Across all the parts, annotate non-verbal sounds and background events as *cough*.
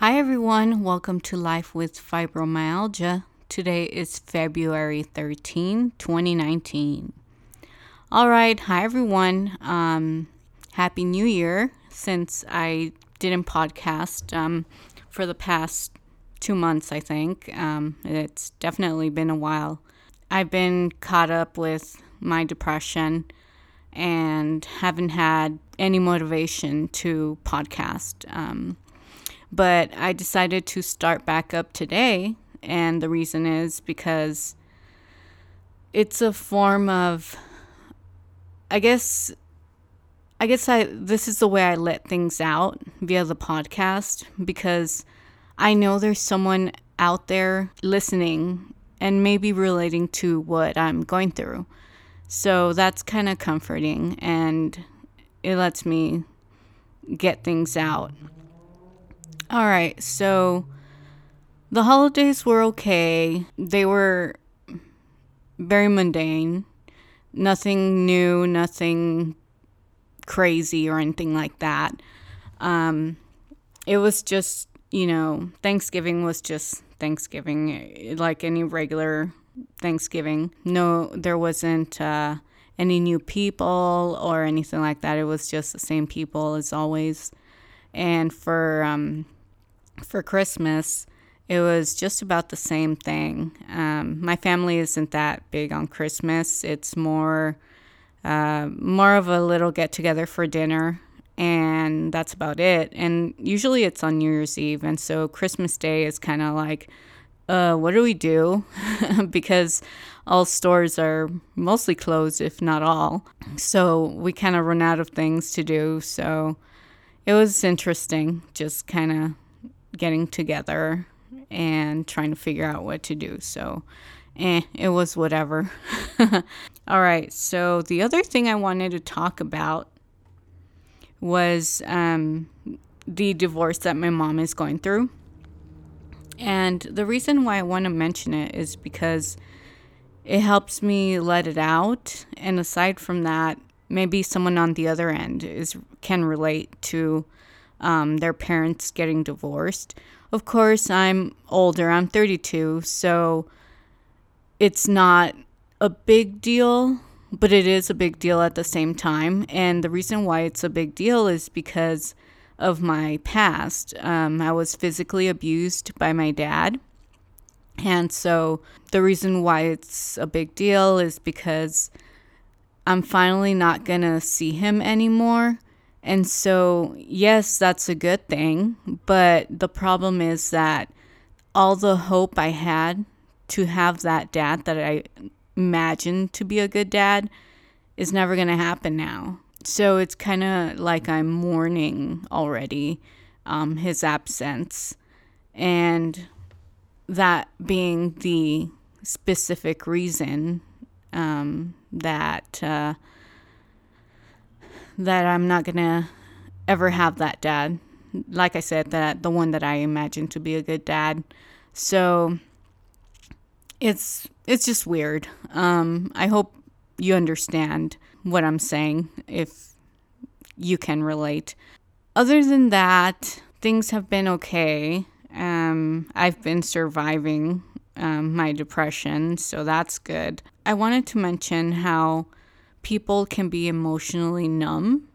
Hi, everyone. Welcome to Life with Fibromyalgia. Today is February 13, 2019. All right. Hi, everyone. Um, Happy New Year since I didn't podcast um, for the past two months, I think. Um, it's definitely been a while. I've been caught up with my depression and haven't had any motivation to podcast. Um, but I decided to start back up today. And the reason is because it's a form of, I guess, I guess I this is the way I let things out via the podcast because I know there's someone out there listening and maybe relating to what I'm going through. So that's kind of comforting and it lets me get things out. All right, so the holidays were okay. They were very mundane. Nothing new, nothing crazy or anything like that. Um, it was just, you know, Thanksgiving was just Thanksgiving, like any regular Thanksgiving. No, there wasn't uh, any new people or anything like that. It was just the same people as always. And for um, for Christmas, it was just about the same thing. Um, my family isn't that big on Christmas. It's more, uh, more of a little get together for dinner, and that's about it. And usually it's on New Year's Eve, and so Christmas Day is kind of like, uh, what do we do? *laughs* because all stores are mostly closed, if not all. So we kind of run out of things to do. So it was interesting, just kind of getting together and trying to figure out what to do. So, eh, it was whatever. *laughs* All right. So, the other thing I wanted to talk about was um, the divorce that my mom is going through. And the reason why I want to mention it is because it helps me let it out. And aside from that, maybe someone on the other end is can relate to um, their parents getting divorced. Of course, I'm older, I'm 32, so it's not a big deal, but it is a big deal at the same time. And the reason why it's a big deal is because of my past. Um, I was physically abused by my dad. And so the reason why it's a big deal is because I'm finally not going to see him anymore. And so, yes, that's a good thing. But the problem is that all the hope I had to have that dad that I imagined to be a good dad is never going to happen now. So it's kind of like I'm mourning already um, his absence. And that being the specific reason um, that. Uh, that I'm not gonna ever have that dad. Like I said, that the one that I imagine to be a good dad. So it's it's just weird. Um, I hope you understand what I'm saying if you can relate. Other than that, things have been okay. Um, I've been surviving um, my depression, so that's good. I wanted to mention how people can be emotionally numb.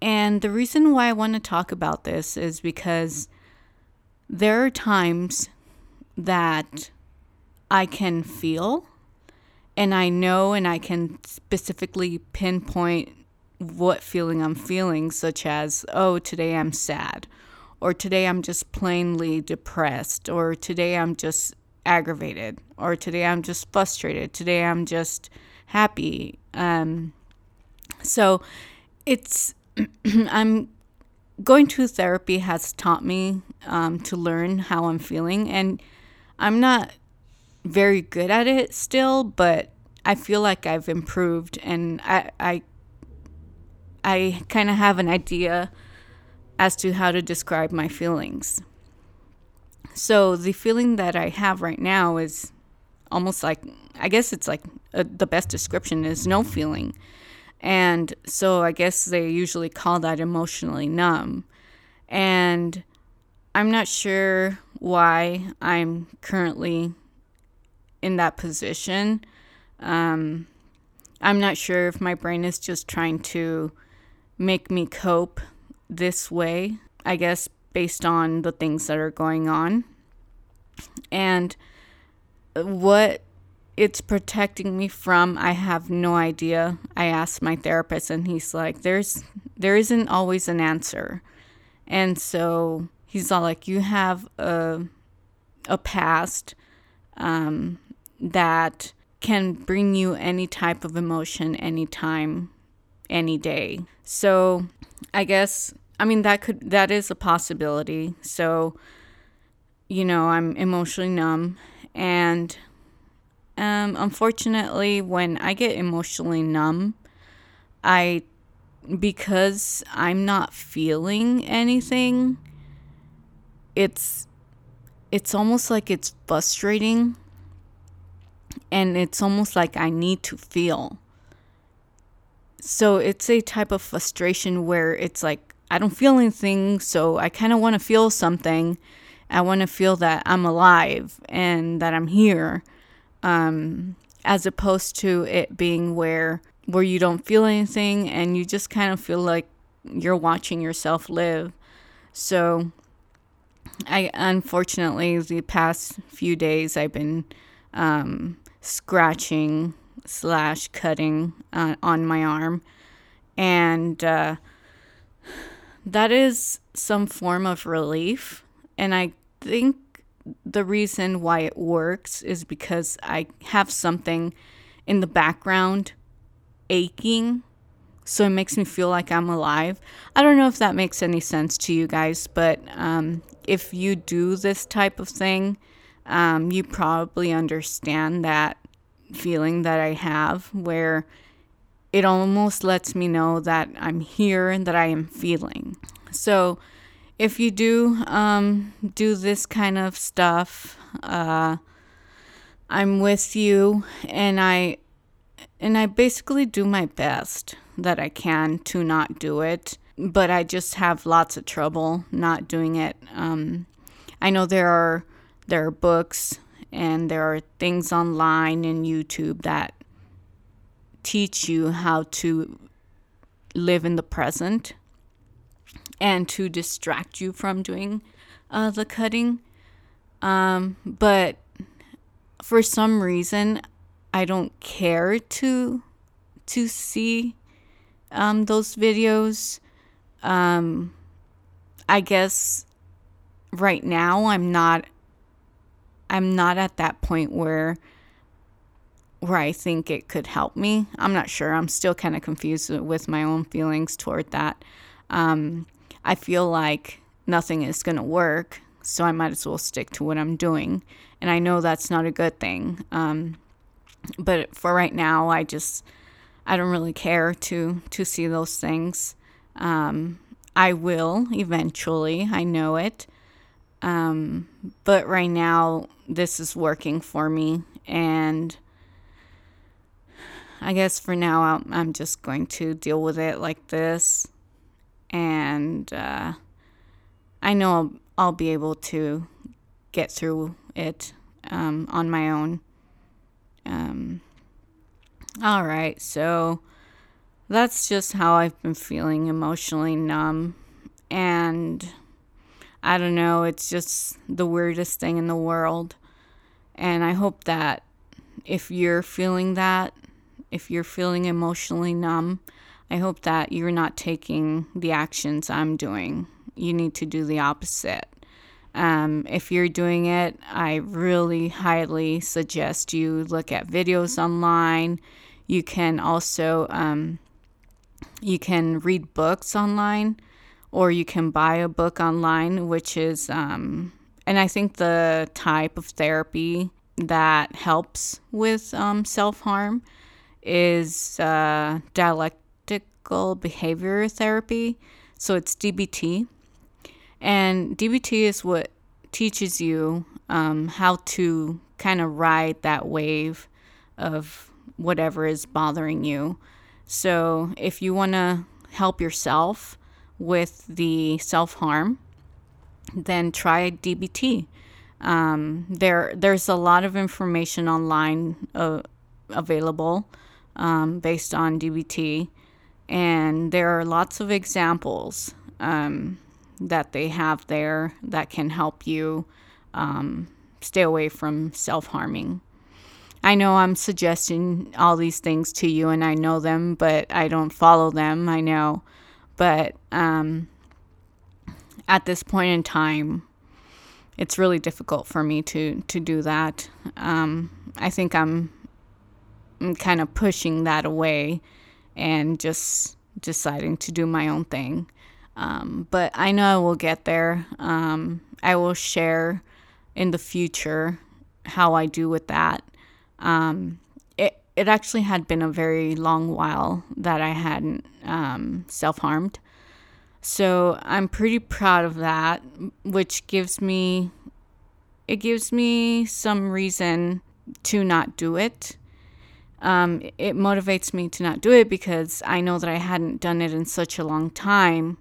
And the reason why I want to talk about this is because there are times that I can feel and I know and I can specifically pinpoint what feeling I'm feeling, such as, oh, today I'm sad, or today I'm just plainly depressed, or today I'm just aggravated, or today I'm just frustrated, today I'm just happy. Um, so it's, *clears throat* I'm going to therapy has taught me um, to learn how I'm feeling. And I'm not very good at it still, but I feel like I've improved and I, I, I kind of have an idea as to how to describe my feelings. So the feeling that I have right now is almost like I guess it's like a, the best description is no feeling. And so I guess they usually call that emotionally numb. And I'm not sure why I'm currently in that position. Um, I'm not sure if my brain is just trying to make me cope this way, I guess, based on the things that are going on. And what it's protecting me from, I have no idea. I asked my therapist and he's like, there's there isn't always an answer. And so he's all like, you have a a past um, that can bring you any type of emotion anytime any day so i guess i mean that could that is a possibility so you know i'm emotionally numb and um unfortunately when i get emotionally numb i because i'm not feeling anything it's it's almost like it's frustrating and it's almost like I need to feel. So it's a type of frustration where it's like I don't feel anything, so I kind of want to feel something. I want to feel that I'm alive and that I'm here, um, as opposed to it being where where you don't feel anything and you just kind of feel like you're watching yourself live. So I unfortunately the past few days I've been um, scratching slash cutting uh, on my arm, and uh, that is some form of relief. And I think the reason why it works is because I have something in the background aching. So it makes me feel like I'm alive. I don't know if that makes any sense to you guys, but um, if you do this type of thing, um, you probably understand that feeling that I have where it almost lets me know that I'm here and that I am feeling. So, if you do um, do this kind of stuff, uh, I'm with you, and I and I basically do my best that I can to not do it, but I just have lots of trouble not doing it. Um, I know there are there are books and there are things online and YouTube that teach you how to live in the present and to distract you from doing uh, the cutting. Um, but for some reason, I don't care to to see um, those videos. Um, I guess right now I'm not I'm not at that point where where I think it could help me. I'm not sure. I'm still kind of confused with my own feelings toward that. Um, I feel like nothing is going to work, so I might as well stick to what I'm doing. And I know that's not a good thing. Um, but for right now, I just I don't really care to to see those things. Um, I will eventually. I know it. Um, but right now, this is working for me. And I guess for now, I'm just going to deal with it like this. And uh, I know I'll, I'll, be able to get through it um, on my own. Um, all right, so that's just how I've been feeling emotionally numb. And I don't know, it's just the weirdest thing in the world. And I hope that if you're feeling that, if you're feeling emotionally numb, I hope that you're not taking the actions I'm doing. You need to do the opposite. Um, if you're doing it, I really highly suggest you look at videos online. You can also um, you can read books online or you can buy a book online, which is, um, and I think the type of therapy that helps with um, self harm is uh, dialectical behavior therapy. So it's DBT. And DBT is what teaches you um, how to kind of ride that wave of whatever is bothering you. So if you want to help yourself, with the self harm, then try DBT. Um, there, there's a lot of information online uh, available um, based on DBT, and there are lots of examples um, that they have there that can help you um, stay away from self harming. I know I'm suggesting all these things to you and I know them, but I don't follow them. I know. But um, at this point in time, it's really difficult for me to, to do that. Um, I think I'm, I'm kind of pushing that away and just deciding to do my own thing. Um, but I know I will get there. Um, I will share in the future how I do with that. Um, it it actually had been a very long while that I hadn't um, self harmed, so I'm pretty proud of that, which gives me it gives me some reason to not do it. Um, it motivates me to not do it because I know that I hadn't done it in such a long time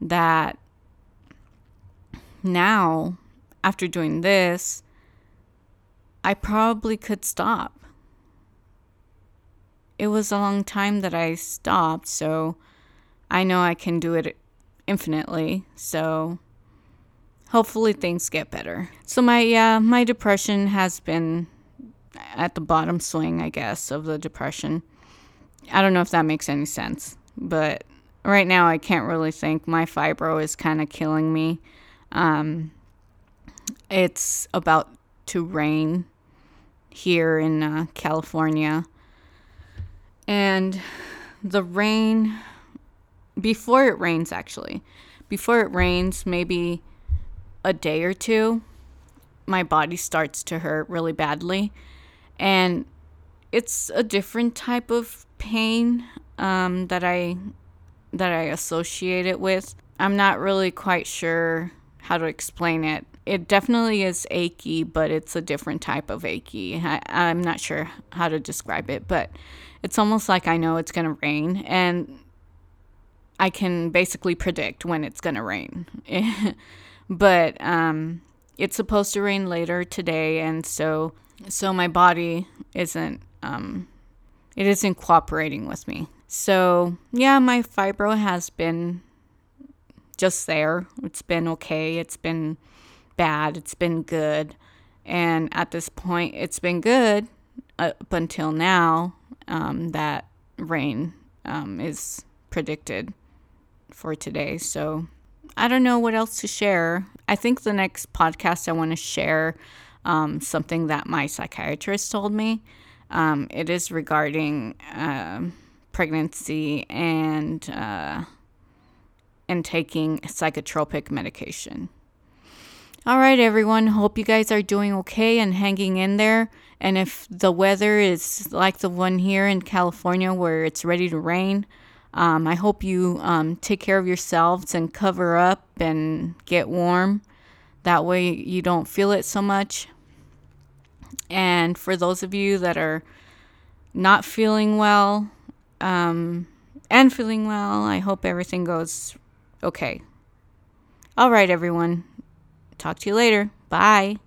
that now, after doing this, I probably could stop. It was a long time that I stopped, so I know I can do it infinitely. So hopefully things get better. So my yeah, my depression has been at the bottom swing, I guess, of the depression. I don't know if that makes any sense, but right now I can't really think. My fibro is kind of killing me. Um, it's about to rain here in uh, California. And the rain, before it rains, actually, before it rains, maybe a day or two, my body starts to hurt really badly. And it's a different type of pain um, that I that I associate it with. I'm not really quite sure how to explain it it definitely is achy, but it's a different type of achy. I, I'm not sure how to describe it, but it's almost like I know it's going to rain and I can basically predict when it's going to rain. *laughs* but um, it's supposed to rain later today, and so so my body isn't um, it isn't cooperating with me. So yeah, my fibro has been just there. It's been okay. It's been bad, it's been good. And at this point, it's been good up until now um, that rain um, is predicted for today. So I don't know what else to share. I think the next podcast I want to share um, something that my psychiatrist told me. Um, it is regarding uh, pregnancy and uh, and taking psychotropic medication. All right, everyone. Hope you guys are doing okay and hanging in there. And if the weather is like the one here in California where it's ready to rain, um, I hope you um, take care of yourselves and cover up and get warm. That way you don't feel it so much. And for those of you that are not feeling well um, and feeling well, I hope everything goes okay. All right, everyone. Talk to you later. Bye.